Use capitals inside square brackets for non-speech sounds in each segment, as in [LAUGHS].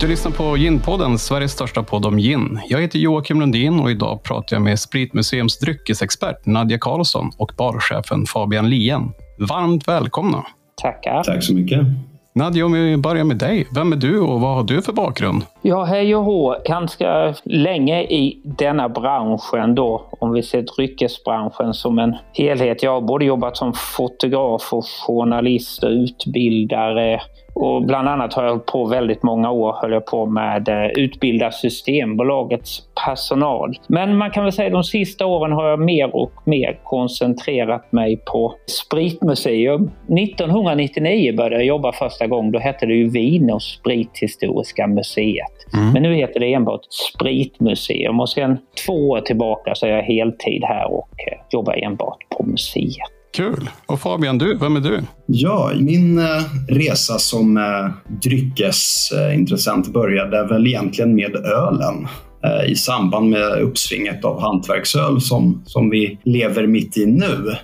Du lyssnar på Ginpodden, Sveriges största podd om gin. Jag heter Joakim Lundin och idag pratar jag med Spritmuseums dryckesexpert Nadja Karlsson och barchefen Fabian Lien. Varmt välkomna! Tackar! Tack så mycket! Nadja, om vi börjar med dig. Vem är du och vad har du för bakgrund? Ja, hej och hå. Ganska länge i denna branschen då, om vi ser dryckesbranschen som en helhet. Jag har både jobbat som fotograf och journalist och utbildare och bland annat har jag hållit på väldigt många år höll jag på med eh, utbilda Systembolagets personal. Men man kan väl säga att de sista åren har jag mer och mer koncentrerat mig på Spritmuseum. 1999 började jag jobba första gången. Då hette det ju Vin och sprithistoriska museet. Mm. Men nu heter det enbart Spritmuseum och sedan två år tillbaka så är jag heltid här och eh, jobbar enbart på museet. Kul! Och Fabian, du, vem är du? Ja, min eh, resa som eh, dryckesintressent började väl egentligen med ölen eh, i samband med uppsvinget av hantverksöl som, som vi lever mitt i nu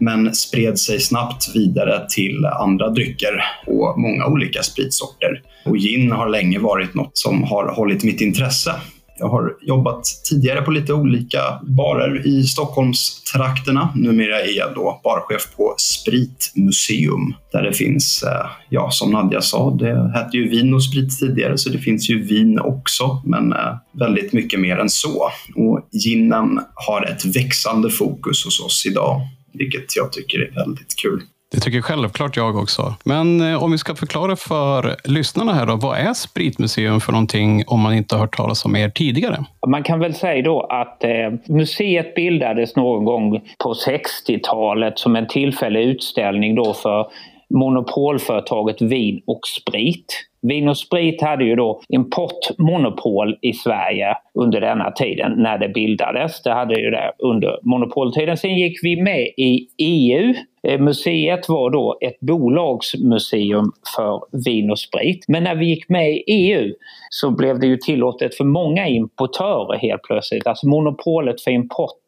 men spred sig snabbt vidare till andra drycker och många olika spritsorter. Och gin har länge varit något som har hållit mitt intresse. Jag har jobbat tidigare på lite olika barer i Stockholmstrakterna. Numera är jag då barchef på Spritmuseum där det finns, eh, ja som Nadja sa, det hette ju vin och sprit tidigare så det finns ju vin också men eh, väldigt mycket mer än så. Och ginen har ett växande fokus hos oss idag vilket jag tycker är väldigt kul. Det tycker självklart jag också. Men eh, om vi ska förklara för lyssnarna här då, vad är Spritmuseum för någonting om man inte har hört talas om er tidigare? Man kan väl säga då att eh, museet bildades någon gång på 60-talet som en tillfällig utställning då för monopolföretaget Vin och Sprit. Vin och Sprit hade ju då importmonopol i Sverige under denna tiden när det bildades. Det hade ju det under monopoltiden. Sen gick vi med i EU. Eh, museet var då ett bolagsmuseum för vin och sprit. Men när vi gick med i EU så blev det ju tillåtet för många importörer helt plötsligt. Alltså monopolet för import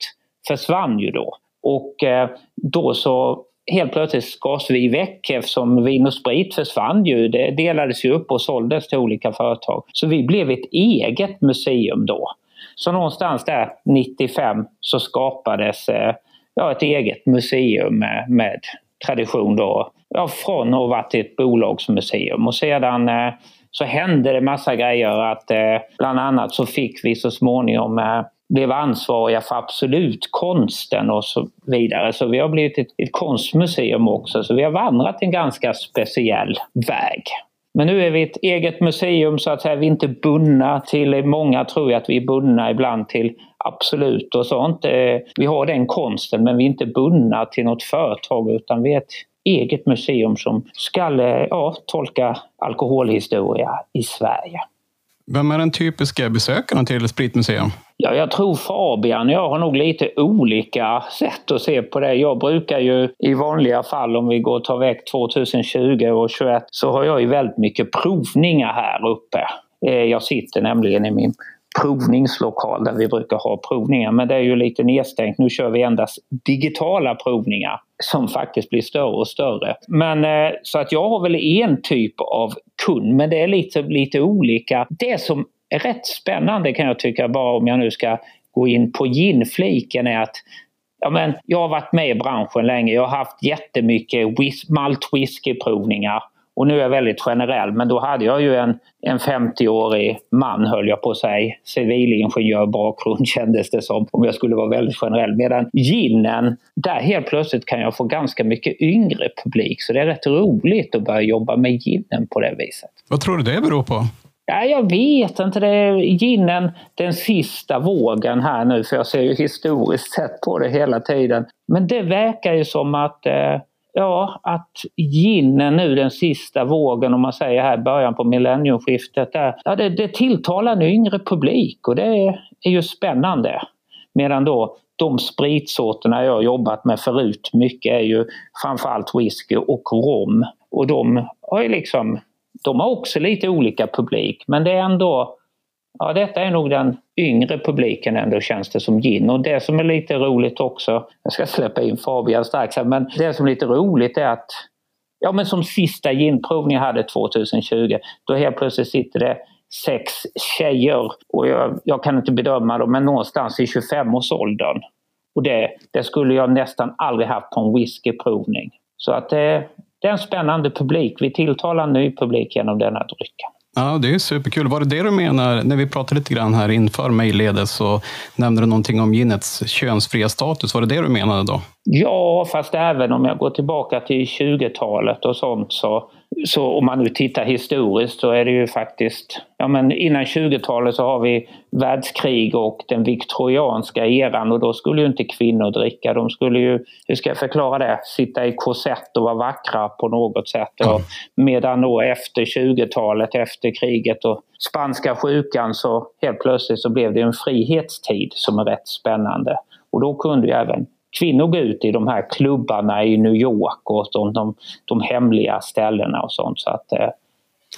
försvann ju då. Och eh, då så helt plötsligt skars vi väck eftersom Vin och Sprit försvann ju. Det delades ju upp och såldes till olika företag. Så vi blev ett eget museum då. Så någonstans där 95 så skapades eh, ja, ett eget museum med, med tradition då. Ja, från att ha varit ett bolagsmuseum och sedan eh, så hände det massa grejer att eh, bland annat så fick vi så småningom eh, blev ansvariga för Absolut-konsten och så vidare. Så vi har blivit ett, ett konstmuseum också, så vi har vandrat en ganska speciell väg. Men nu är vi ett eget museum så att säga. Vi är inte bundna till, många tror jag att vi är bundna ibland till Absolut och sånt. Eh, vi har den konsten men vi är inte bundna till något företag utan vi är ett eget museum som ska eh, ja, tolka alkoholhistoria i Sverige. Vem är den typiska besökaren till Spritmuseum? Ja, jag tror Fabian och jag har nog lite olika sätt att se på det. Jag brukar ju i vanliga fall om vi går och tar väck 2020 och 2021 så har jag ju väldigt mycket provningar här uppe. Eh, jag sitter nämligen i min provningslokal där vi brukar ha provningar. Men det är ju lite nedstängt. Nu kör vi endast digitala provningar som faktiskt blir större och större. Men eh, så att jag har väl en typ av kund, men det är lite, lite olika. Det som är rätt spännande kan jag tycka, bara om jag nu ska gå in på ginfliken, är att ja, men jag har varit med i branschen länge. Jag har haft jättemycket whis malt och nu är jag väldigt generell, men då hade jag ju en, en 50-årig man, höll jag på att säga, civilingenjörbakgrund [LAUGHS] kändes det som, om jag skulle vara väldigt generell. Medan ginen, där helt plötsligt kan jag få ganska mycket yngre publik, så det är rätt roligt att börja jobba med ginen på det viset. Vad tror du det beror på? Ja, jag vet inte. Det är ginen, den sista vågen här nu, för jag ser ju historiskt sett på det hela tiden. Men det verkar ju som att eh, ja, att ginen nu den sista vågen, om man säger här början på millenniumskiftet, där, ja, det, det tilltalar en yngre publik och det är, är ju spännande. Medan då de spritsorterna jag jobbat med förut mycket är ju framförallt whisky och rom. Och de har ju liksom, de har också lite olika publik men det är ändå Ja, detta är nog den yngre publiken ändå känns det som gin. Och det som är lite roligt också, jag ska släppa in Fabian strax här, men det som är lite roligt är att ja men som sista ginprovning jag hade 2020, då helt plötsligt sitter det sex tjejer och jag, jag kan inte bedöma dem, men någonstans i 25-årsåldern. Och det, det, skulle jag nästan aldrig haft på en whiskyprovning. Så att det, det är en spännande publik. Vi tilltalar en ny publik genom denna drycken. Ja, det är superkul. Var det det du menar när vi pratade lite grann här inför mejlledes så nämnde du någonting om ginets könsfria status. Var det det du menade då? Ja, fast även om jag går tillbaka till 20-talet och sånt så så om man nu tittar historiskt så är det ju faktiskt, ja men innan 20-talet så har vi världskrig och den viktorianska eran och då skulle ju inte kvinnor dricka. De skulle ju, hur ska jag förklara det, sitta i korsett och vara vackra på något sätt. Och medan då efter 20-talet, efter kriget och spanska sjukan så helt plötsligt så blev det en frihetstid som är rätt spännande. Och då kunde ju även kvinnor gå ut i de här klubbarna i New York och de, de, de hemliga ställena och sånt. Så att, eh,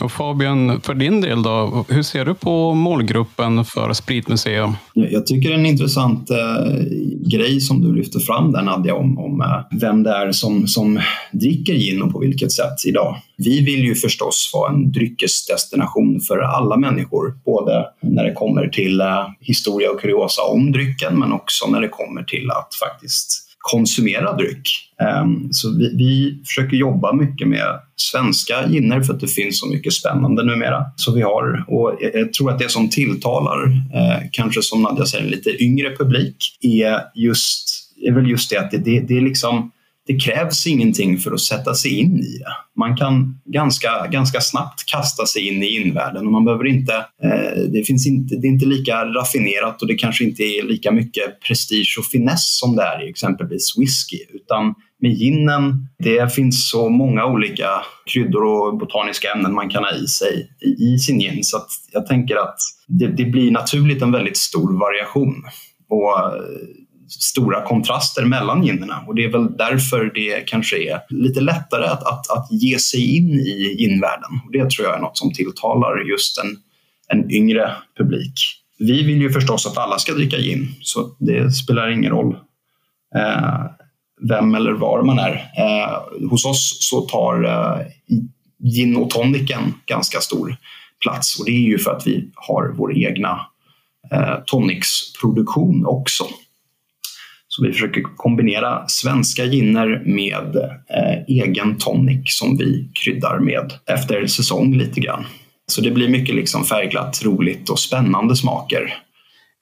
och Fabian, för din del då, hur ser du på målgruppen för Spritmuseum? Jag tycker det är en intressant eh, grej som du lyfter fram där Nadja om, om eh, vem det är som, som dricker gin och på vilket sätt idag. Vi vill ju förstås vara en dryckesdestination för alla människor, både när det kommer till eh, historia och kuriosa om drycken men också när det kommer till att faktiskt konsumera dryck. Ehm, så vi, vi, försöker jobba mycket med svenska ginner för att det finns så mycket spännande numera. Så vi har, och jag tror att det som tilltalar, eh, kanske som Nadja säger, en lite yngre publik, är, just, är väl just det att det, det, det är liksom det krävs ingenting för att sätta sig in i det. Man kan ganska, ganska snabbt kasta sig in i invärlden och man behöver inte, eh, det, finns inte, det är inte lika raffinerat och det kanske inte är lika mycket prestige och finess som det är i exempelvis whisky. Utan med ginen, det finns så många olika kryddor och botaniska ämnen man kan ha i sig i, i sin gin så att jag tänker att det, det blir naturligt en väldigt stor variation. Och eh, stora kontraster mellan ginerna och det är väl därför det kanske är lite lättare att, att, att ge sig in i ginvärlden. Och det tror jag är något som tilltalar just en, en yngre publik. Vi vill ju förstås att alla ska dricka gin, så det spelar ingen roll eh, vem eller var man är. Eh, hos oss så tar eh, gin och tonicen ganska stor plats och det är ju för att vi har vår egna eh, tonicsproduktion också. Så vi försöker kombinera svenska ginner med eh, egen tonic som vi kryddar med efter säsong lite grann. Så det blir mycket liksom färgglatt, roligt och spännande smaker.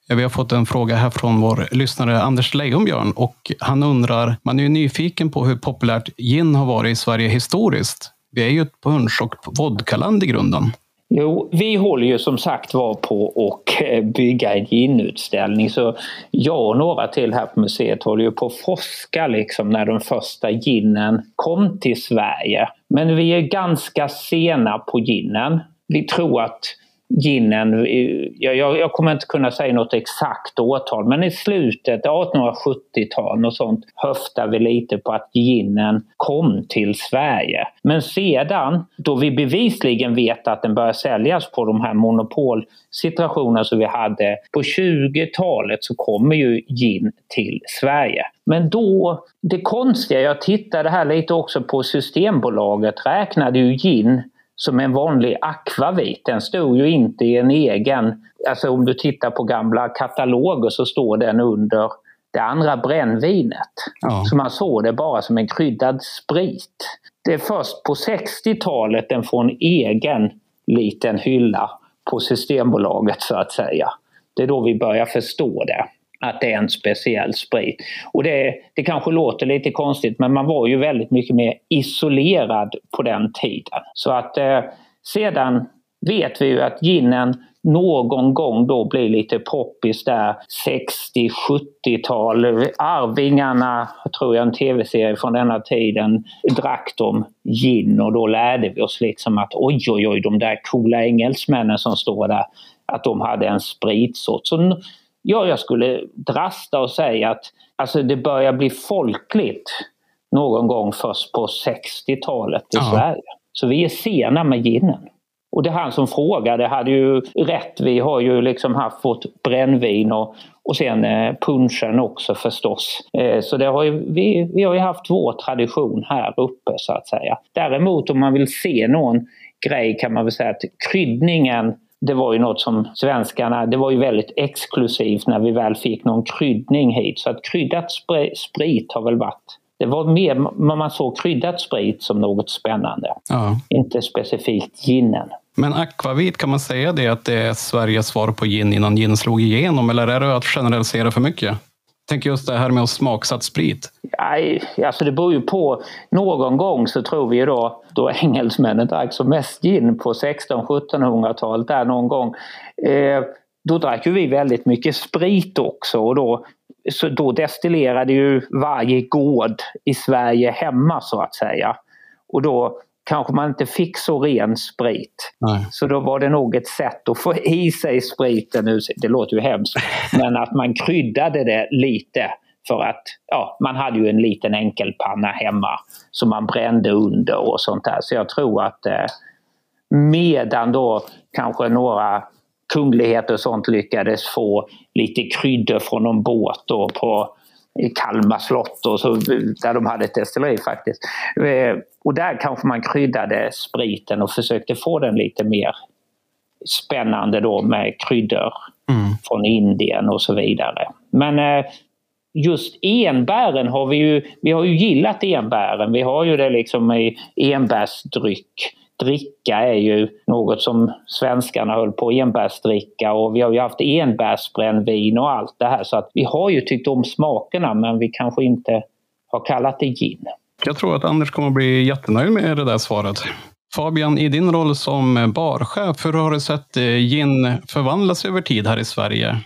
Vi har fått en fråga här från vår lyssnare Anders Leijonbjörn och han undrar, man är ju nyfiken på hur populärt gin har varit i Sverige historiskt. Vi är ju ett punsch och vodkaland i grunden. Jo, vi håller ju som sagt var på att eh, bygga en ginutställning så jag och några till här på museet håller ju på att forska liksom när den första ginen kom till Sverige. Men vi är ganska sena på ginen. Vi tror att ginen, jag, jag, kommer inte kunna säga något exakt årtal, men i slutet av 1870-talet och sånt höftar vi lite på att ginen kom till Sverige. Men sedan, då vi bevisligen vet att den börjar säljas på de här monopolsituationerna som vi hade, på 20-talet så kommer ju gin till Sverige. Men då, det konstiga, jag tittade här lite också på Systembolaget, räknade ju gin som en vanlig akvavit. Den stod ju inte i en egen... Alltså om du tittar på gamla kataloger så står den under det andra brännvinet. Ja. Så man såg det bara som en kryddad sprit. Det är först på 60-talet den får en egen liten hylla på Systembolaget så att säga. Det är då vi börjar förstå det att det är en speciell sprit. Och det, det kanske låter lite konstigt men man var ju väldigt mycket mer isolerad på den tiden. Så att eh, sedan vet vi ju att ginen någon gång då blir lite poppis där 60-70-tal. Arvingarna, tror jag en tv-serie från denna tiden, drack de gin och då lärde vi oss liksom att oj oj oj de där coola engelsmännen som står där, att de hade en spritsort. Så Ja, jag skulle drasta och säga att alltså, det börjar bli folkligt någon gång först på 60-talet i Aha. Sverige. Så vi är sena med ginen. Och det han som frågade hade ju rätt. Vi har ju liksom haft vårt brännvin och, och sen eh, punschen också förstås. Eh, så det har ju, vi, vi har ju haft vår tradition här uppe så att säga. Däremot om man vill se någon grej kan man väl säga att kryddningen det var ju något som svenskarna, det var ju väldigt exklusivt när vi väl fick någon kryddning hit. Så att kryddat sprit har väl varit det var mer, man såg kryddat sprit som något spännande. Ja. Inte specifikt ginen. Men akvavit, kan man säga det att det är Sveriges svar på gin innan gin slog igenom? Eller är det att generalisera för mycket? Tänk just det här med att smaksatt sprit. Nej, alltså det beror ju på. Någon gång så tror vi ju då, då engelsmännen drack som mest gin på 1600-1700-talet där någon gång. Eh, då drack ju vi väldigt mycket sprit också och då, så då destillerade ju varje gård i Sverige hemma så att säga. Och då kanske man inte fick så ren sprit. Nej. Så då var det nog ett sätt att få i sig spriten. Det låter ju hemskt. [LAUGHS] Men att man kryddade det lite. För att ja, man hade ju en liten enkelpanna hemma som man brände under och sånt där. Så jag tror att eh, medan då kanske några kungligheter och sånt lyckades få lite kryddor från någon båt då på i Kalmar slott och så, där de hade ett destilleri faktiskt. Eh, och där kanske man kryddade spriten och försökte få den lite mer spännande då med kryddor mm. från Indien och så vidare. Men eh, just enbären har vi ju, vi har ju gillat enbären. Vi har ju det liksom i enbärsdryck dricka är ju något som svenskarna höll på enbärsdricka och vi har ju haft enbärsbrännvin och allt det här så att vi har ju tyckt om smakerna men vi kanske inte har kallat det gin. Jag tror att Anders kommer bli jättenöjd med det där svaret. Fabian, i din roll som barchef, hur har du sett eh, gin förvandlas över tid här i Sverige?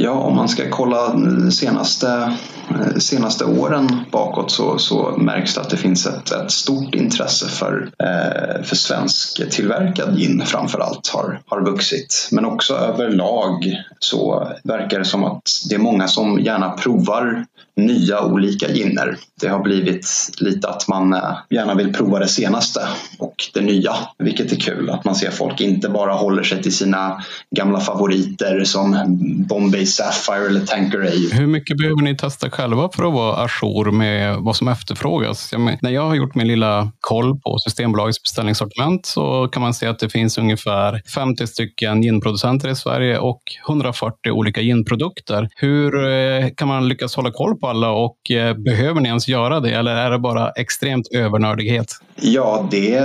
Ja, om man ska kolla eh, senaste, eh, senaste åren bakåt så, så märks det att det finns ett, ett stort intresse för, eh, för svensk tillverkad gin framför allt har, har vuxit. Men också överlag så verkar det som att det är många som gärna provar nya olika ginner. Det har blivit lite att man eh, gärna vill prova det senaste och det nya, vilket är kul. Att man ser folk inte bara håller sig till sina gamla favoriter som Bombay Sapphire eller Tanqueray. Hur mycket behöver ni testa själva för att vara ajour med vad som efterfrågas? Jag men, när jag har gjort min lilla koll på Systembolagets beställningssortiment så kan man se att det finns ungefär 50 stycken ginproducenter i Sverige och 140 olika ginprodukter. Hur eh, kan man lyckas hålla koll på alla och eh, behöver ni ens göra det eller är det bara extremt övernördighet? Ja, det,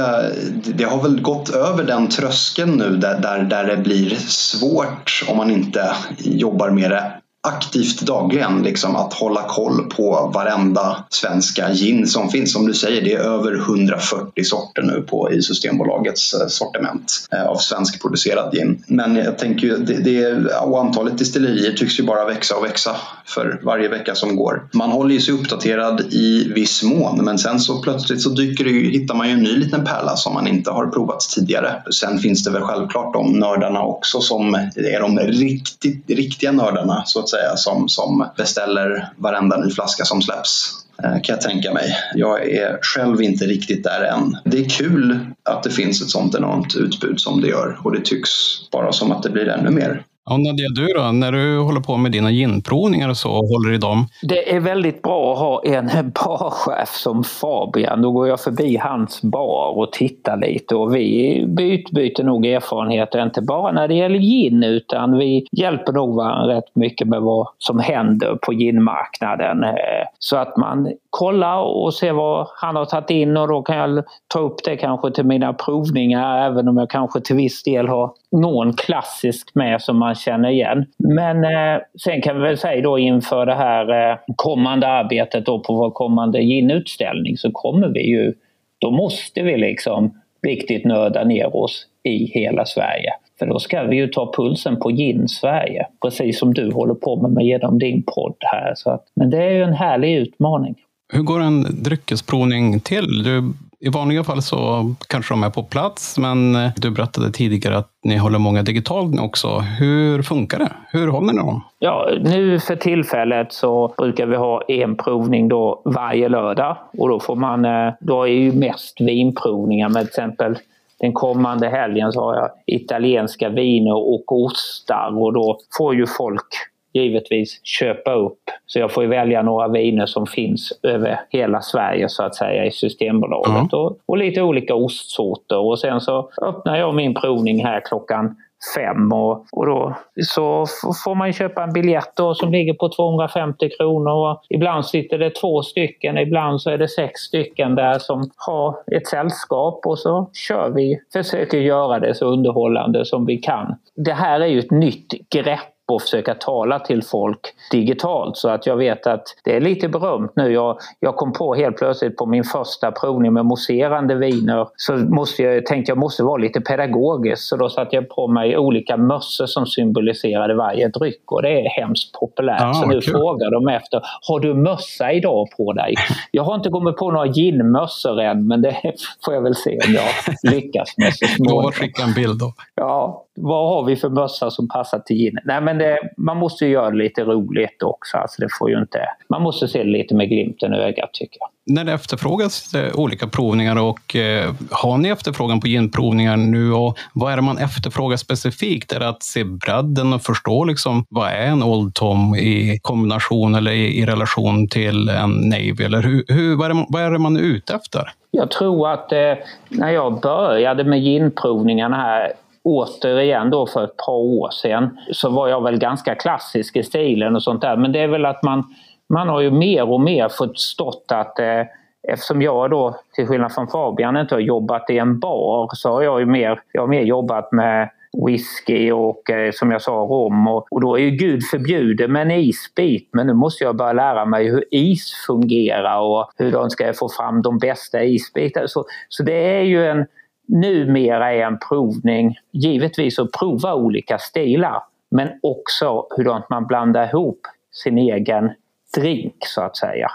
det har väl gått över den tröskeln nu där, där, där det blir svårt om man inte jobbar med det aktivt dagligen liksom, att hålla koll på varenda svenska gin som finns. Som du säger, det är över 140 sorter nu på, i Systembolagets eh, sortiment eh, av svenskproducerad gin. Men jag tänker ju, det, det, och antalet distillerier tycks ju bara växa och växa för varje vecka som går. Man håller ju sig uppdaterad i viss mån men sen så plötsligt så dyker det, hittar man ju en ny liten pärla som man inte har provat tidigare. Sen finns det väl självklart de nördarna också som är de riktigt, riktiga nördarna så att säga som, som beställer varenda ny flaska som släpps eh, kan jag tänka mig. Jag är själv inte riktigt där än. Det är kul att det finns ett sånt enormt utbud som det gör och det tycks bara som att det blir ännu mer. Ja, Nadia, du då? När du håller på med dina ginprovningar och så, håller i dem? Det är väldigt bra att ha en [LAUGHS] barchef som Fabian. Då går jag förbi hans bar och tittar lite och vi utbyter nog erfarenheter, inte bara när det gäller gin utan vi hjälper nog varandra rätt mycket med vad som händer på ginmarknaden. Eh, så att man kollar och ser vad han har tagit in och då kan jag ta upp det kanske till mina provningar även om jag kanske till viss del har någon klassisk med som man känner igen. Men eh, sen kan vi väl säga då inför det här eh, kommande arbetet då på vår kommande ginutställning så kommer vi ju, då måste vi liksom riktigt nörda ner oss i hela Sverige. För då ska vi ju ta pulsen på gin Sverige, precis som du håller på med, med genom din podd här. Så att, men det är ju en härlig utmaning. Hur går en dryckesprovning till? Du i vanliga fall så kanske de är på plats, men eh, du berättade tidigare att ni håller många digitalt också. Hur funkar det? Hur håller ni dem? Ja, nu för tillfället så brukar vi ha en provning då varje lördag och då får man, eh, då är ju mest vinprovningar med till exempel den kommande helgen så har jag italienska viner och ostar och då får ju folk givetvis köpa upp. Så jag får välja några viner som finns över hela Sverige så att säga i Systembolaget. Mm. Och, och, lite olika ostsorter. Och sen så öppnar jag min provning här klockan fem och, och då så får man köpa en biljett då som ligger på 250 kronor. Och ibland sitter det två stycken, ibland så är det sex stycken där som har ett sällskap och så kör vi, försöker göra det så underhållande som vi kan. Det här är ju ett nytt grepp och försöka tala till folk digitalt. Så att jag vet att det är lite berömt nu. Jag, jag kom på helt plötsligt på min första provning med mousserande viner så måste jag, tänkte jag måste vara lite pedagogisk. Så då satte jag på mig olika mössor som symboliserade varje dryck och det är hemskt populärt. Ah, så nu kul. frågar de efter, har du mössa idag på dig? [LAUGHS] Jag har inte kommit på några ginmössor än men det [LAUGHS] får jag väl se om jag lyckas med så [LAUGHS] småningom. skicka en bild då. Ja, vad har vi för mössa som passar till gin? Nej, men det, man måste ju göra det lite roligt också. Alltså det får ju inte, man måste se det lite med glimten i ögat tycker jag. När det efterfrågas eh, olika provningar och eh, har ni efterfrågan på ginprovningar nu och vad är det man efterfrågar specifikt? Är det att se bredden och förstå liksom, vad är en Old Tom i kombination eller i, i relation till en Navy? Eller hur, hur, vad, är det, vad är det man är ute efter? Jag tror att eh, när jag började med ginprovningarna här återigen då för ett par år sedan så var jag väl ganska klassisk i stilen och sånt där. Men det är väl att man, man har ju mer och mer förstått att eh, eftersom jag då, till skillnad från Fabian, inte har jobbat i en bar så har jag ju mer, jag har mer jobbat med whisky och eh, som jag sa rom. Och, och då är ju Gud förbjude med en isbit. Men nu måste jag börja lära mig hur is fungerar och hur de ska få fram de bästa isbitarna. Så, så det är ju en numera är en provning givetvis att prova olika stilar men också hur man blandar ihop sin egen drink så att säga.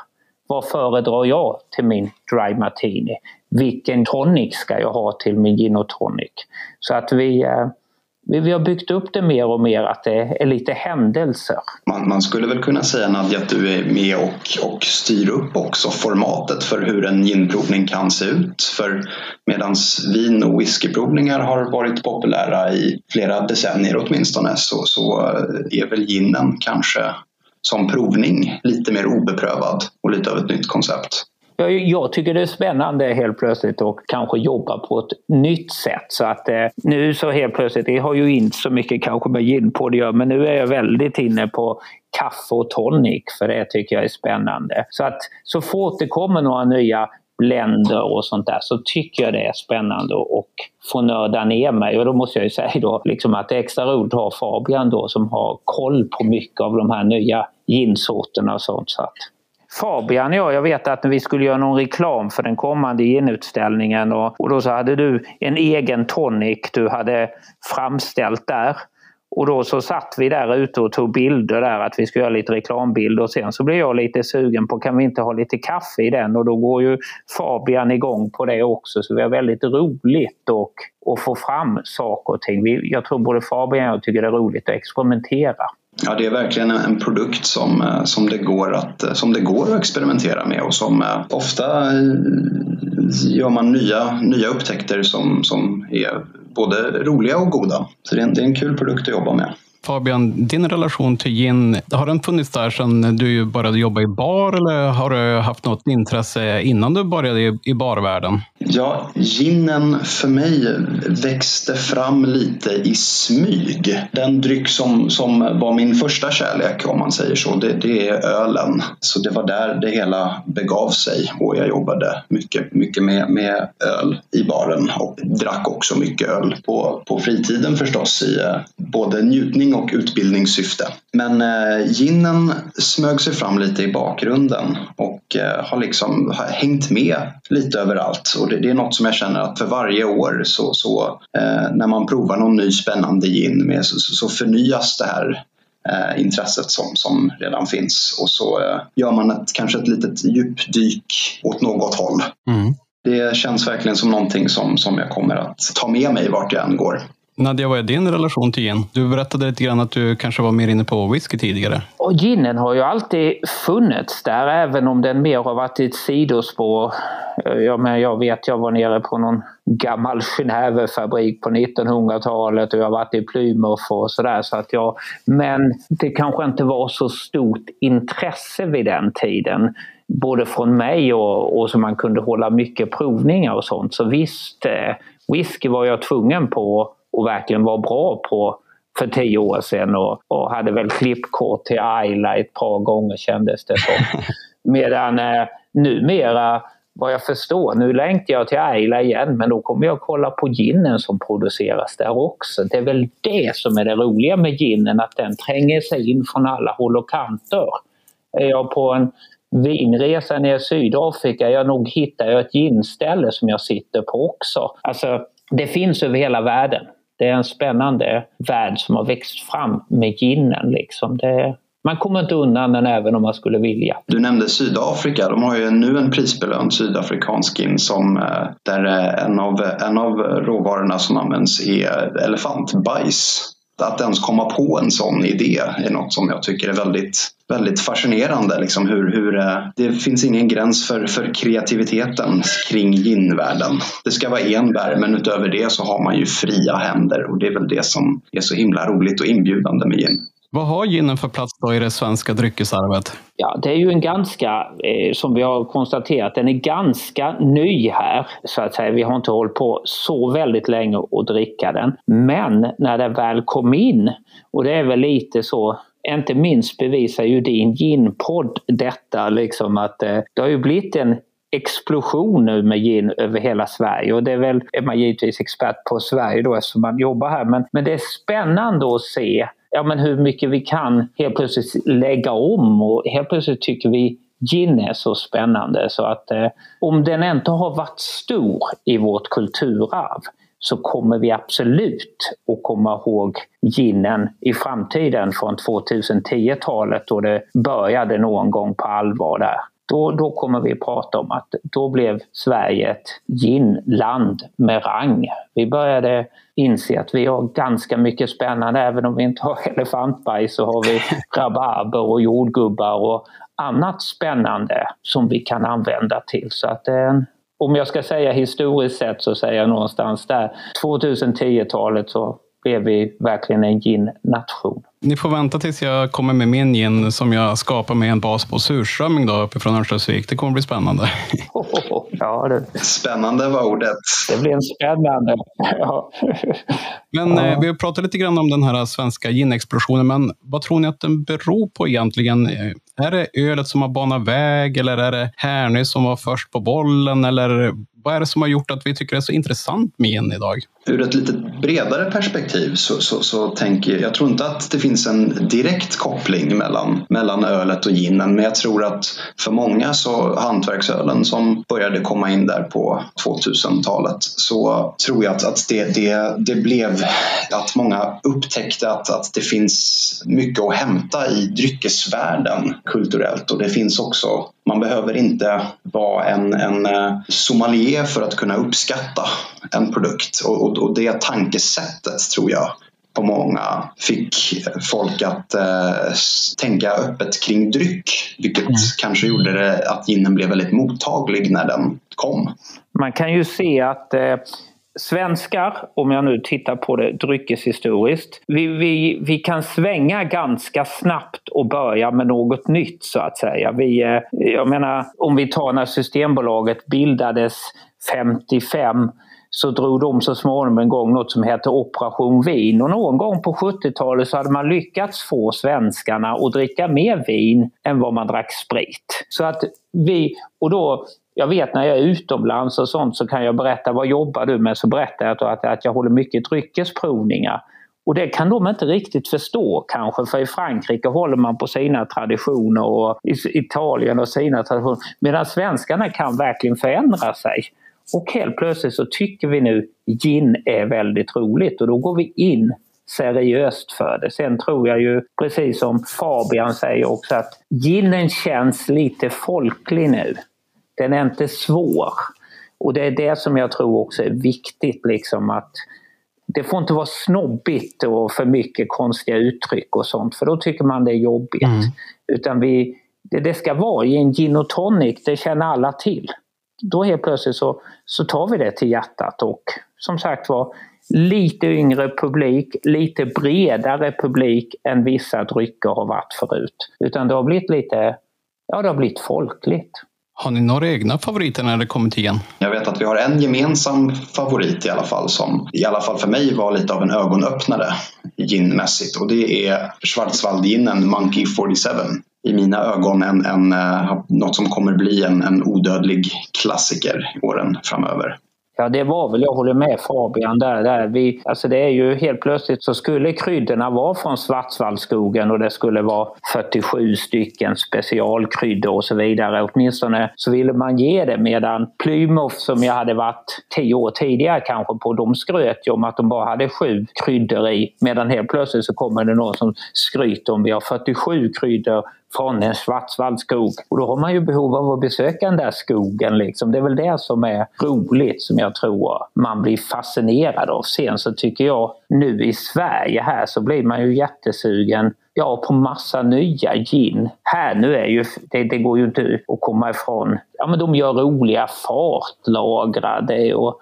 Vad föredrar jag till min dry martini? Vilken tonic ska jag ha till min gin och tonic? Så att vi eh, vi har byggt upp det mer och mer att det är lite händelser. Man, man skulle väl kunna säga Nadja att du är med och, och styr upp också formatet för hur en ginprovning kan se ut. För medan vin och whiskyprovningar har varit populära i flera decennier åtminstone så, så är väl ginen kanske som provning lite mer obeprövad och lite av ett nytt koncept. Jag tycker det är spännande helt plötsligt att kanske jobba på ett nytt sätt. Så att eh, nu så helt plötsligt, det har ju inte så mycket kanske med gin på det gör, men nu är jag väldigt inne på kaffe och tonic för det tycker jag är spännande. Så att så fort det kommer några nya blender och sånt där så tycker jag det är spännande och få nörda ner mig. Och då måste jag ju säga då liksom att det är extra roligt att ha Fabian då som har koll på mycket av de här nya ginsorterna och sånt. Så att Fabian och jag, jag vet att vi skulle göra någon reklam för den kommande genutställningen och, och då så hade du en egen tonic du hade framställt där. Och då så satt vi där ute och tog bilder där att vi skulle göra lite reklambilder och sen så blev jag lite sugen på kan vi inte ha lite kaffe i den och då går ju Fabian igång på det också så vi har väldigt roligt och, och få fram saker och ting. Vi, jag tror både Fabian och jag tycker det är roligt att experimentera. Ja, det är verkligen en produkt som, eh, som, det går att, eh, som det går att experimentera med och som eh, ofta gör man nya, nya upptäckter som, som är både roliga och goda. Så det är en, det är en kul produkt att jobba med. Fabian, din relation till gin, har den funnits där sedan du började jobba i bar eller har du haft något intresse innan du började i barvärlden? Ja, ginen för mig växte fram lite i smyg. Den dryck som, som var min första kärlek, om man säger så, det, det är ölen. Så det var där det hela begav sig och jag jobbade mycket, mycket med, med öl i baren och drack också mycket öl på, på fritiden förstås i eh, både njutning och utbildningssyfte. Men eh, ginen smög sig fram lite i bakgrunden och eh, har liksom hängt med lite överallt. Och det, det, är något som jag känner att för varje år så, så eh, när man provar någon ny spännande gin med, så, så förnyas det här eh, intresset som, som redan finns och så eh, gör man ett, kanske ett litet djupdyk åt något håll. Mm. Det känns verkligen som någonting som, som jag kommer att ta med mig vart jag än går. Nadja, vad är din relation till gin? Du berättade lite grann att du kanske var mer inne på whisky tidigare. Och ginen har ju alltid funnits där, även om den mer har varit ett sidospår. Ja, men jag vet, jag var nere på någon gammal Genèvefabrik på 1900-talet och jag har varit i Plymouth och sådär. Så att jag, men det kanske inte var så stort intresse vid den tiden både från mig och, och så man kunde hålla mycket provningar och sånt. Så visst, eh, whisky var jag tvungen på och verkligen var bra på för tio år sedan och, och hade väl klippkort till Ayla ett par gånger kändes det som. [LAUGHS] Medan eh, numera vad jag förstår, nu längtar jag till Ayla igen, men då kommer jag kolla på ginen som produceras där också. Det är väl det som är det roliga med ginen, att den tränger sig in från alla håll och kanter. Är jag på en vinresa nere i Sydafrika, jag nog hittar jag ett ginställe som jag sitter på också. Alltså, det finns över hela världen. Det är en spännande värld som har växt fram med ginen. Liksom. Det, man kommer inte undan den även om man skulle vilja. Du nämnde Sydafrika. De har ju nu en prisbelönt sydafrikansk gin som, eh, där eh, en av, en av råvarorna som används är elefantbajs. Att ens komma på en sån idé är något som jag tycker är väldigt, väldigt fascinerande. Liksom hur, hur, eh, det finns ingen gräns för, för kreativiteten kring ginvärlden. Det ska vara en värld, men utöver det så har man ju fria händer och det är väl det som är så himla roligt och inbjudande med gin. Vad har ginen för plats då i det svenska dryckesarvet? Ja, det är ju en ganska, eh, som vi har konstaterat, den är ganska ny här. Så att säga. Vi har inte hållit på så väldigt länge att dricka den. Men när den väl kom in, och det är väl lite så inte minst bevisar ju din ginpodd detta liksom att eh, det har ju blivit en explosion nu med gin över hela Sverige och det är väl, är man givetvis expert på Sverige då eftersom man jobbar här men, men det är spännande att se ja, men hur mycket vi kan helt plötsligt lägga om och helt plötsligt tycker vi gin är så spännande så att eh, om den inte har varit stor i vårt kulturarv så kommer vi absolut att komma ihåg ginen i framtiden från 2010-talet då det började någon gång på allvar där. Då, då kommer vi prata om att då blev Sverige ett ginland med rang. Vi började inse att vi har ganska mycket spännande, även om vi inte har [LAUGHS] elefantbajs så har vi [LAUGHS] rabarber och jordgubbar och annat spännande som vi kan använda till. Så att en, om jag ska säga historiskt sett så säger jag någonstans där 2010-talet så blev vi verkligen en gin-nation. Ni får vänta tills jag kommer med min gin som jag skapar med en bas på surströmming då uppifrån Örnsköldsvik. Det kommer bli spännande. [LAUGHS] ja, det... Spännande var ordet. Det blir en spännande. [LAUGHS] Ja. Men ja. eh, vi har pratat lite grann om den här svenska ginexplosionen, men vad tror ni att den beror på egentligen? Är det ölet som har banat väg eller är det Härnö som var först på bollen? Eller vad är det som har gjort att vi tycker det är så intressant med gin idag? Ur ett lite bredare perspektiv så, så, så tänker jag, jag tror inte att det finns en direkt koppling mellan, mellan ölet och ginen, men jag tror att för många så hantverksölen som började komma in där på 2000-talet så tror jag att, att det, det, det blev att många upptäckte att, att det finns mycket att hämta i dryckesvärlden kulturellt och det finns också man behöver inte vara en, en eh, sommelier för att kunna uppskatta en produkt och, och, och det tankesättet tror jag på många fick folk att eh, tänka öppet kring dryck vilket mm. kanske gjorde det att ginen blev väldigt mottaglig när den kom. Man kan ju se att eh, svenskar, om jag nu tittar på det dryckeshistoriskt, vi, vi, vi kan svänga ganska snabbt och börja med något nytt så att säga. Vi, eh, jag menar, om vi tar när Systembolaget bildades 55 så drog de så småningom igång något som hette Operation Vin och någon gång på 70-talet så hade man lyckats få svenskarna att dricka mer vin än vad man drack sprit. Så att vi, och då jag vet när jag är utomlands och sånt så kan jag berätta vad jobbar du med? Så berättar jag att, att jag håller mycket dryckesprovningar. Och det kan de inte riktigt förstå kanske för i Frankrike håller man på sina traditioner och i Italien och sina traditioner. Medan svenskarna kan verkligen förändra sig. Och helt plötsligt så tycker vi nu gin är väldigt roligt och då går vi in seriöst för det. Sen tror jag ju, precis som Fabian säger också, att ginen känns lite folklig nu. Den är inte svår. Och det är det som jag tror också är viktigt, liksom att det får inte vara snobbigt och för mycket konstiga uttryck och sånt, för då tycker man det är jobbigt. Mm. Utan vi, det, det ska vara i en gin och tonic, det känner alla till. Då helt plötsligt så, så tar vi det till hjärtat och som sagt var, lite yngre publik, lite bredare publik än vissa drycker har varit förut. Utan det har blivit lite, ja det har blivit folkligt. Har ni några egna favoriter när det kommer till gin? Jag vet att vi har en gemensam favorit i alla fall som i alla fall för mig var lite av en ögonöppnare ginmässigt och det är Schwarzwaldginen Monkey 47 i mina ögon en, en, eh, något som kommer bli en, en odödlig klassiker åren framöver. Ja, det var väl, jag håller med Fabian där. där. Vi, alltså det är ju helt plötsligt så skulle kryddorna vara från Svartsvallskogen och det skulle vara 47 stycken specialkryddor och så vidare. Åtminstone så ville man ge det medan Plymouth som jag hade varit tio år tidigare kanske på, de skröt ju om att de bara hade sju kryddor i. Medan helt plötsligt så kommer det någon som skryter om vi har 47 kryddor från en Schwarzwaldskog. Och då har man ju behov av att besöka den där skogen. Liksom. Det är väl det som är roligt som jag tror man blir fascinerad av. Sen så tycker jag nu i Sverige här så blir man ju jättesugen ja, på massa nya gin. Här nu är ju, det, det, går ju inte att komma ifrån, ja men de gör roliga fartlagrade och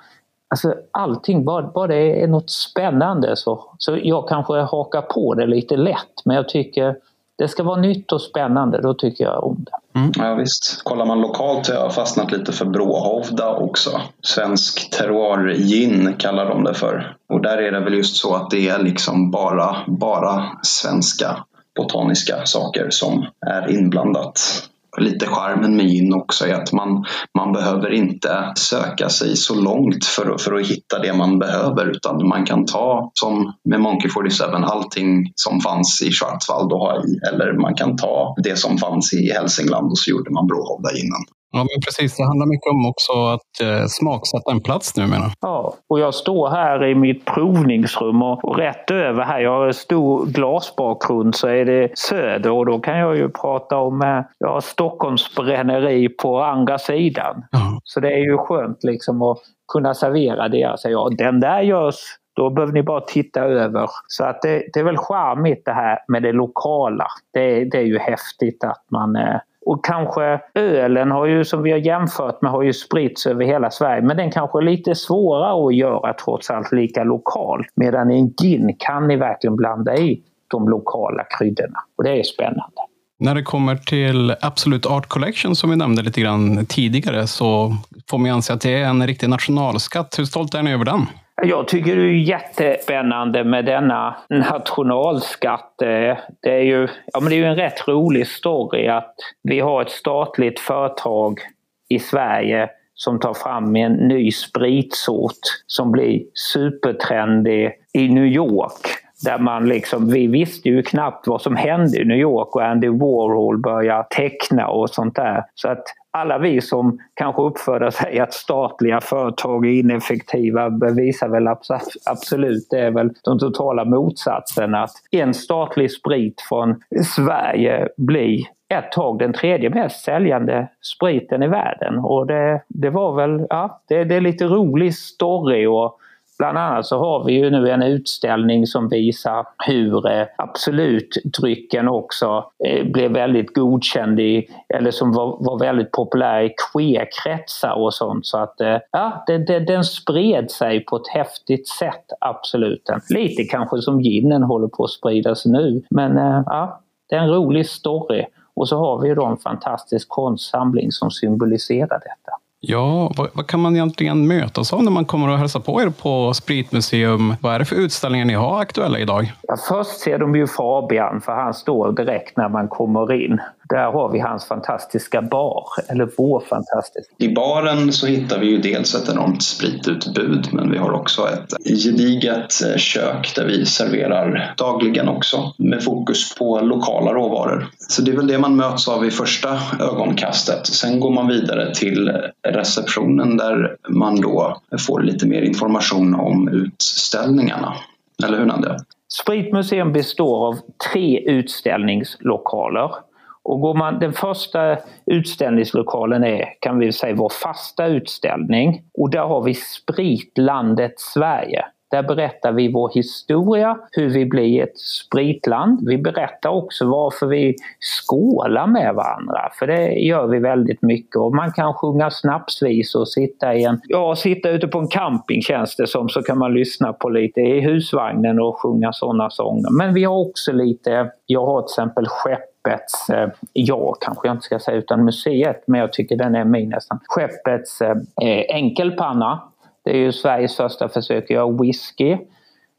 Alltså allting, bara, bara det är något spännande så, så jag kanske hakar på det lite lätt men jag tycker det ska vara nytt och spännande, då tycker jag om det. Mm. Ja, visst. Kollar man lokalt har jag fastnat lite för Bråhovda också. Svensk terroir gin kallar de det för. Och där är det väl just så att det är liksom bara, bara svenska botaniska saker som är inblandat lite charmen med gin också är att man, man behöver inte söka sig så långt för, för att hitta det man behöver utan man kan ta, som med Monkey 47, allting som fanns i Schwarzwald och ha i eller man kan ta det som fanns i Hälsingland och så gjorde man Bråhovda innan. Ja, men precis. Det handlar mycket om också att eh, smaksätta en plats nu menar Ja, och jag står här i mitt provningsrum och, och rätt över här, jag har en stor glasbakgrund, så är det söder och då kan jag ju prata om eh, ja, Stockholms bränneri på andra sidan. Ja. Så det är ju skönt liksom att kunna servera det. Alltså, ja, den där görs då behöver ni bara titta över. Så att det, det är väl charmigt det här med det lokala. Det, det är ju häftigt att man eh, och kanske ölen har ju, som vi har jämfört med, har ju spritts över hela Sverige. Men den kanske är lite svårare att göra trots allt lika lokalt. Medan i en gin kan ni verkligen blanda i de lokala kryddorna. Och det är spännande. När det kommer till Absolute Art Collection som vi nämnde lite grann tidigare så får man anse att det är en riktig nationalskatt. Hur stolt är ni över den? Jag tycker det är jättespännande med denna nationalskatt. Eh, det är ju, ja, men det är ju en rätt rolig story att vi har ett statligt företag i Sverige som tar fram en ny spritsort som blir supertrendig i New York. Där man liksom, vi visste ju knappt vad som hände i New York och Andy Warhol började teckna och sånt där. Så att alla vi som kanske uppförde sig att statliga företag är ineffektiva bevisar väl absolut, det är väl den totala motsatsen att en statlig sprit från Sverige blir ett tag den tredje mest säljande spriten i världen. Och det, det var väl, ja, det, det är lite rolig story och Bland annat så har vi ju nu en utställning som visar hur eh, Absolut-drycken också eh, blev väldigt godkänd i, eller som var, var väldigt populär i queerkretsar och sånt. Så att eh, ja, det, det, den spred sig på ett häftigt sätt, Absoluten. Lite kanske som ginen håller på att spridas nu, men eh, ja, det är en rolig story. Och så har vi ju då en fantastisk konstsamling som symboliserar detta. Ja, vad, vad, kan man egentligen mötas av när man kommer och hälsar på er på Spritmuseum? Vad är det för utställningar ni har aktuella idag? Ja, först ser de ju Fabian, för han står direkt när man kommer in. Där har vi hans fantastiska bar, eller vår fantastiska. I baren så hittar vi ju dels ett enormt spritutbud men vi har också ett gediget eh, kök där vi serverar dagligen också med fokus på lokala råvaror. Så det är väl det man möts av i första ögonkastet. Sen går man vidare till receptionen där man då får lite mer information om utställningarna. Eller hur Nadia? Spritmuseum består av tre utställningslokaler och går man, den första utställningslokalen är, kan vi säga, vår fasta utställning. Och där har vi Spritlandet Sverige. Där berättar vi vår historia, hur vi blir ett spritland. Vi berättar också varför vi skålar med varandra, för det gör vi väldigt mycket. Och man kan sjunga snapsvisor och sitta i en, ja, sitta ute på en camping känns det som, så kan man lyssna på lite i husvagnen och sjunga sådana sånger. Men vi har också lite, jag har till exempel skeppets, eh, ja kanske jag inte ska säga utan museet, men jag tycker den är min nästan. Skeppets eh, eh, enkelpanna det är ju Sveriges första försök att göra whisky.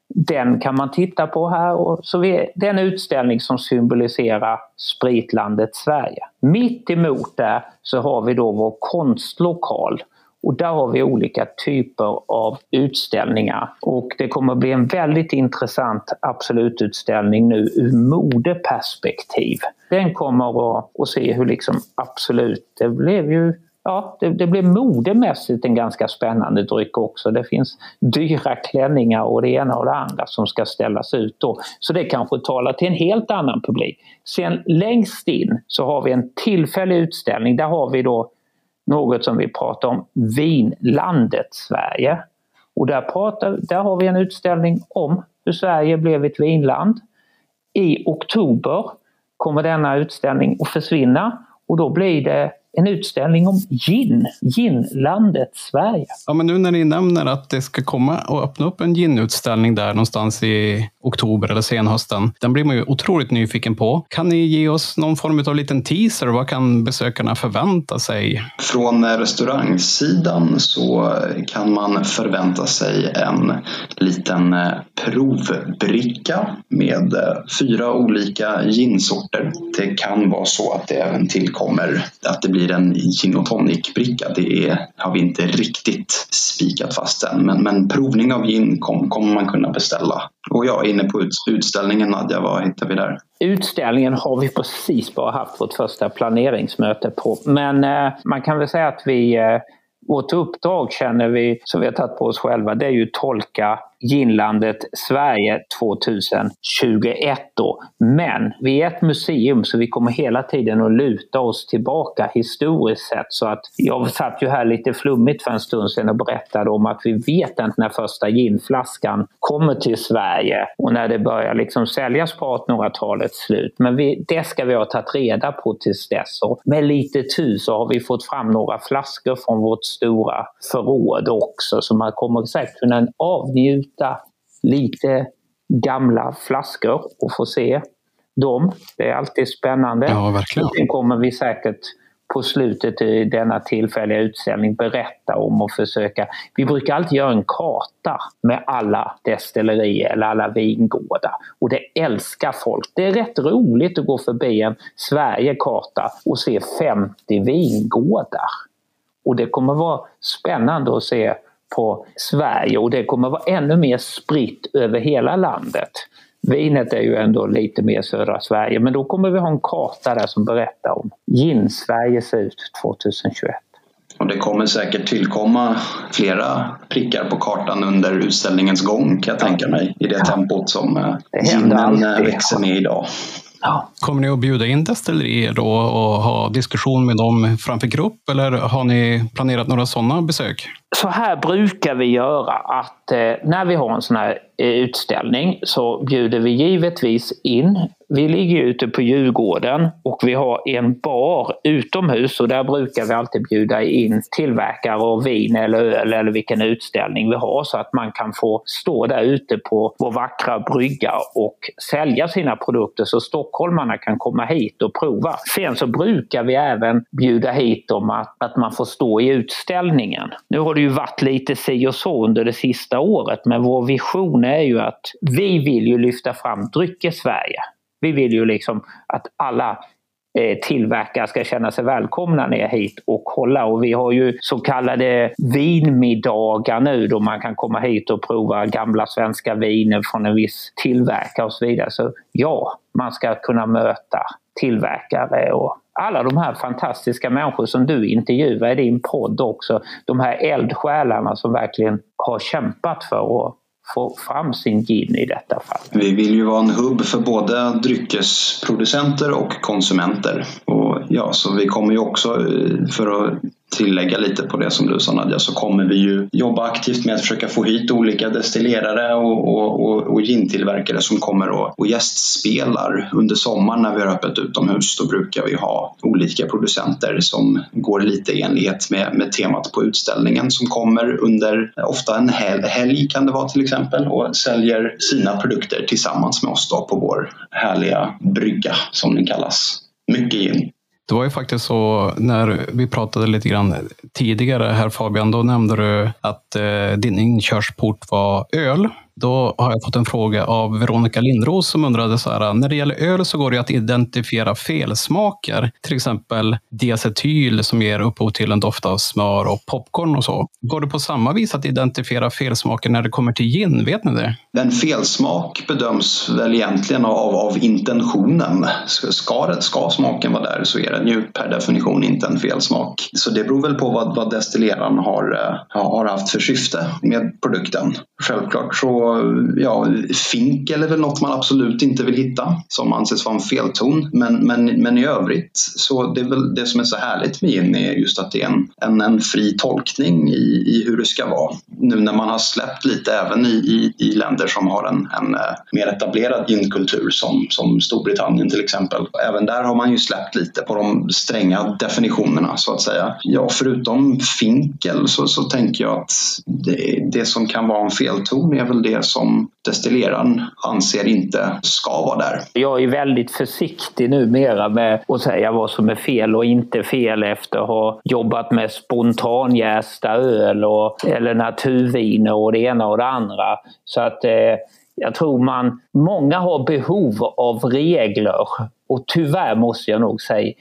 Den kan man titta på här. Och så vi, det är en utställning som symboliserar spritlandet Sverige. Mitt emot där så har vi då vår konstlokal. Och där har vi olika typer av utställningar. Och det kommer att bli en väldigt intressant Absolut-utställning nu ur modeperspektiv. Den kommer att, att se hur liksom Absolut, det blev ju ja, det, det blir modemässigt en ganska spännande dryck också. Det finns dyra klänningar och det ena och det andra som ska ställas ut då. Så det kanske talar till en helt annan publik. Sen längst in så har vi en tillfällig utställning. Där har vi då något som vi pratar om, vinlandet Sverige. Och där, pratar, där har vi en utställning om hur Sverige blev ett vinland. I oktober kommer denna utställning att försvinna och då blir det en utställning om gin, ginlandet Sverige. Ja, men nu när ni nämner att det ska komma och öppna upp en ginutställning där någonstans i oktober eller senhösten. Den blir man ju otroligt nyfiken på. Kan ni ge oss någon form av liten teaser? Vad kan besökarna förvänta sig? Från restaurangsidan så kan man förvänta sig en liten eh, provbricka med eh, fyra olika ginsorter. Det kan vara så att det även tillkommer att det blir en gin och tonic-bricka. Det är, har vi inte riktigt spikat fast än, men, men provning av gin kom, kommer man kunna beställa. Och jag är inne på utställningen Nadja, vad hittar vi där? Utställningen har vi precis bara haft vårt första planeringsmöte på. Men eh, man kan väl säga att vi eh, vårt uppdrag känner vi, som vi har tagit på oss själva, det är ju tolka Ginlandet Sverige 2021 då. Men vi är ett museum så vi kommer hela tiden att luta oss tillbaka historiskt sett. Så att jag satt ju här lite flummigt för en stund sedan och berättade om att vi vet inte när första ginflaskan kommer till Sverige och när det börjar liksom säljas på 1800-talets slut. Men vi, det ska vi ha tagit reda på tills dess. Och med lite tur så har vi fått fram några flaskor från vårt stora förråd också så man kommer säkert kunna avnjuta hitta lite gamla flaskor och få se dem. Det är alltid spännande. Ja, verkligen. Sen kommer vi säkert på slutet i denna tillfälliga utställning berätta om och försöka. Vi brukar alltid göra en karta med alla destillerier eller alla vingårdar och det älskar folk. Det är rätt roligt att gå förbi en Sverigekarta och se 50 vingårdar. Och det kommer vara spännande att se på Sverige och det kommer vara ännu mer spritt över hela landet. Vinet är ju ändå lite mer södra Sverige men då kommer vi ha en karta där som berättar om gin-Sverige ser ut 2021. Och det kommer säkert tillkomma flera prickar på kartan under utställningens gång kan jag tänka mig i det tempot som eh, ginen eh, växer med idag. Ja. Kommer ni att bjuda in destillerier då och ha diskussion med dem framför grupp eller har ni planerat några sådana besök? Så här brukar vi göra att eh, när vi har en sån här Eh, utställning så bjuder vi givetvis in vi ligger ute på Djurgården och vi har en bar utomhus och där brukar vi alltid bjuda in tillverkare av vin eller öl eller vilken utställning vi har så att man kan få stå där ute på vår vackra brygga och sälja sina produkter så stockholmarna kan komma hit och prova. Sen så brukar vi även bjuda hit dem att, att man får stå i utställningen. Nu har det ju varit lite si och så under det sista året men vår vision är ju att vi vill ju lyfta fram Dryckes-Sverige. Vi vill ju liksom att alla eh, tillverkare ska känna sig välkomna ner hit och kolla. Och vi har ju så kallade vinmiddagar nu då man kan komma hit och prova gamla svenska viner från en viss tillverkare och så vidare. Så ja, man ska kunna möta tillverkare och alla de här fantastiska människor som du intervjuar i din podd också. De här eldsjälarna som verkligen har kämpat för att få fram sin gin i detta fall. Vi vill ju vara en hubb för både dryckesproducenter och konsumenter. Ja, så vi kommer ju också, eh, för att tillägga lite på det som du sa Nadja så kommer vi ju jobba aktivt med att försöka få hit olika destillerare och, och, och, och gintillverkare som kommer och, och gästspelar under sommaren när vi har öppet utomhus. Då brukar vi ha olika producenter som går lite i enlighet med, med temat på utställningen som kommer under ofta en hel, helg kan det vara till exempel och säljer sina produkter tillsammans med oss då på vår härliga brygga som den kallas. Mycket gin. Det var ju faktiskt så när vi pratade lite grann tidigare här Fabian, då nämnde du att eh, din inkörsport var öl. Då har jag fått en fråga av Veronica Lindros som undrade så här, när det gäller öl så går det att identifiera felsmaker, till exempel diacetyl som ger upphov till en doft av smör och popcorn och så. Går det på samma vis att identifiera felsmaker när det kommer till gin? Vet ni det? En felsmak bedöms väl egentligen av, av intentionen. Ska, det, ska smaken vara där så är den ju per definition inte en felsmak. Så det beror väl på vad, vad destilleraren har, eh, har haft för syfte med produkten. Självklart så ja, finkel är väl något man absolut inte vill hitta som anses vara en felton. Men, men, men i övrigt så det är väl det som är så härligt med gin är just att det är en, en, en fri tolkning i, i hur det ska vara. Nu när man har släppt lite även i, i, i länder som har en, en eh, mer etablerad ginkultur som, som Storbritannien till exempel. Även där har man ju släppt lite på de stränga definitionerna så att säga. Ja, förutom finkel så, så tänker jag att det, det som kan vara en felton är väl det som destilleraren anser inte ska vara där. Jag är väldigt försiktig numera med att säga vad som är fel och inte fel efter att ha jobbat med spontanjästa öl och, eller naturviner och det ena och det andra. Så att eh, jag tror man, många har behov av regler och tyvärr måste jag nog säga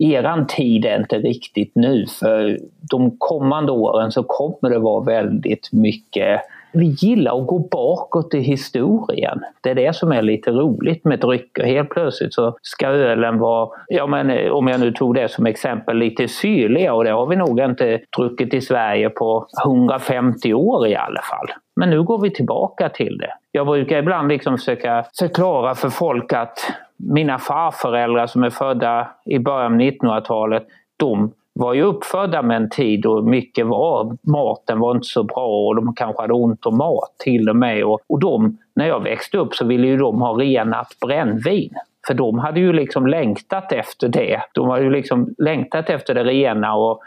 eran tid är inte riktigt nu för de kommande åren så kommer det vara väldigt mycket vi gillar att gå bakåt i historien. Det är det som är lite roligt med drycker. Helt plötsligt så ska ölen vara, ja men eh, om jag nu tog det som exempel, lite syrliga och det har vi nog inte druckit i Sverige på 150 år i alla fall. Men nu går vi tillbaka till det. Jag brukar ibland liksom försöka förklara för folk att mina farföräldrar som är födda i början av 1900-talet, de var ju uppfödda med en tid då mycket var, maten var inte så bra och de kanske hade ont om mat till och med. Och, och de, när jag växte upp så ville ju de ha renat brännvin. För de hade ju liksom längtat efter det. De hade ju liksom längtat efter det rena och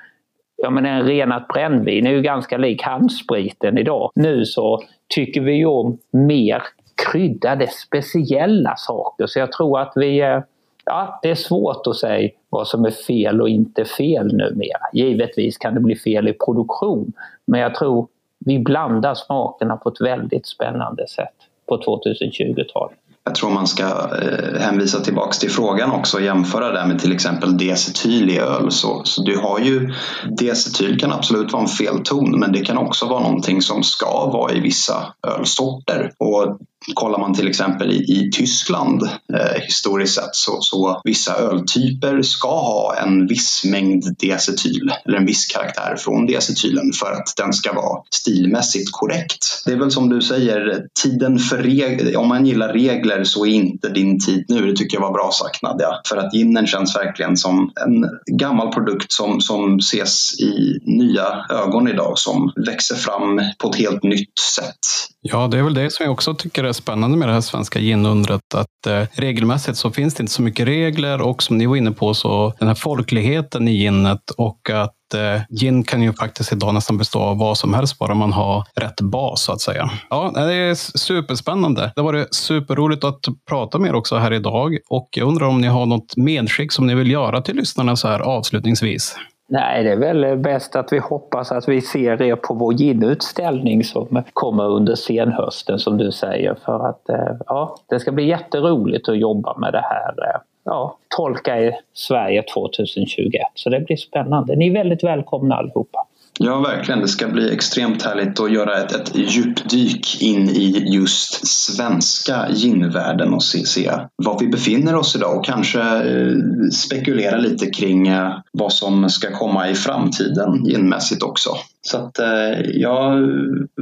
ja men en renat brännvin är ju ganska lik handspriten idag. Nu så tycker vi ju om mer kryddade, speciella saker. Så jag tror att vi eh, Ja, det är svårt att säga vad som är fel och inte fel numera. Givetvis kan det bli fel i produktion, men jag tror vi blandar smakerna på ett väldigt spännande sätt på 2020-talet. Jag tror man ska eh, hänvisa tillbaks till frågan också och jämföra det med till exempel diacetyl i öl. Så, så du har ju, diacetyl kan absolut vara en felton men det kan också vara någonting som ska vara i vissa ölsorter. Och Kollar man till exempel i, i Tyskland eh, historiskt sett så, så vissa öltyper ska ha en viss mängd diacetyl eller en viss karaktär från diacetylen för att den ska vara stilmässigt korrekt. Det är väl som du säger, tiden för regler, om man gillar regler så är inte din tid nu. Det tycker jag var bra sagt Nadja. För att ginen känns verkligen som en gammal produkt som, som ses i nya ögon idag som växer fram på ett helt nytt sätt. Ja, det är väl det som jag också tycker är spännande med det här svenska ginundret att eh, regelmässigt så finns det inte så mycket regler och som ni var inne på så den här folkligheten i ginnet och att eh, gin kan ju faktiskt idag nästan bestå av vad som helst bara man har rätt bas så att säga. Ja, det är superspännande. Det var det superroligt att prata med er också här idag och jag undrar om ni har något medskick som ni vill göra till lyssnarna så här avslutningsvis. Nej, det är väl bäst att vi hoppas att vi ser er på vår ginutställning som kommer under senhösten som du säger. För att eh, ja, det ska bli jätteroligt att jobba med det här. Eh, ja, tolka i Sverige 2021. Så det blir spännande. Ni är väldigt välkomna allihopa. Ja, verkligen. Det ska bli extremt härligt att göra ett, ett djupdyk in i just svenska ginvärlden och se, se var vi befinner oss idag och kanske eh, spekulera lite kring eh, vad som ska komma i framtiden ginmässigt också. Så att, eh, jag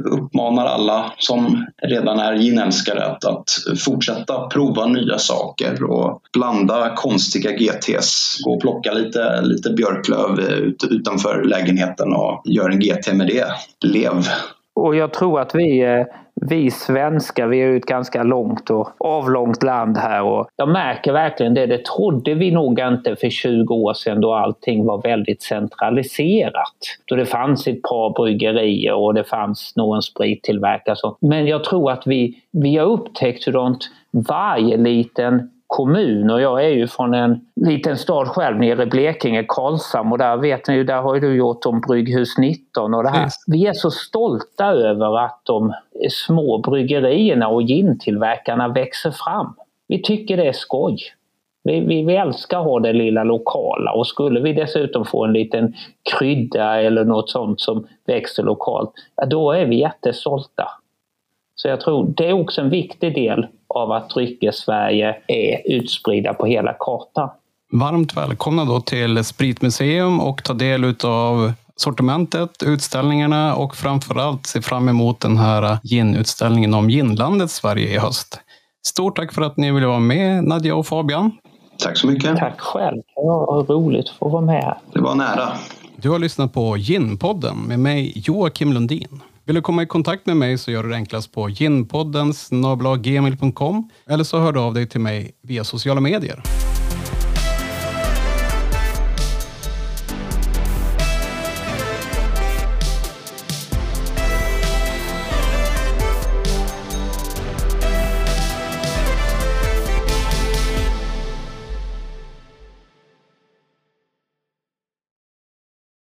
uppmanar alla som redan är ginälskare att, att fortsätta prova nya saker och blanda konstiga GTs. Gå och plocka lite, lite björklöv eh, utanför lägenheten och gör en GT med det. Lev! Och jag tror att vi, eh, vi svenskar, vi är ju ett ganska långt och avlångt land här och jag märker verkligen det. Det trodde vi nog inte för 20 år sedan då allting var väldigt centraliserat. Då det fanns ett par bryggerier och det fanns någon sprittillverkare. Men jag tror att vi, vi har upptäckt hur varje liten kommun och jag är ju från en liten stad själv nere i Blekinge, Karlshamn och där vet ni ju, där har ju du gjort om Brygghus 19 och det här. Vi är så stolta över att de små bryggerierna och gintillverkarna växer fram. Vi tycker det är skoj. Vi, vi, vi älskar att ha det lilla lokala och skulle vi dessutom få en liten krydda eller något sånt som växer lokalt, då är vi jättestolta. Så jag tror det är också en viktig del av att Dryckes-Sverige är utspridda på hela kartan. Varmt välkomna då till Spritmuseum och ta del av sortimentet, utställningarna och framförallt se fram emot den här ginutställningen om ginlandet Sverige i höst. Stort tack för att ni ville vara med Nadja och Fabian. Tack så mycket. Tack själv. Det var roligt att få vara med. Det var nära. Du har lyssnat på Ginpodden med mig Joakim Lundin. Vill du komma i kontakt med mig så gör du det enklast på ginpodden eller så hör du av dig till mig via sociala medier.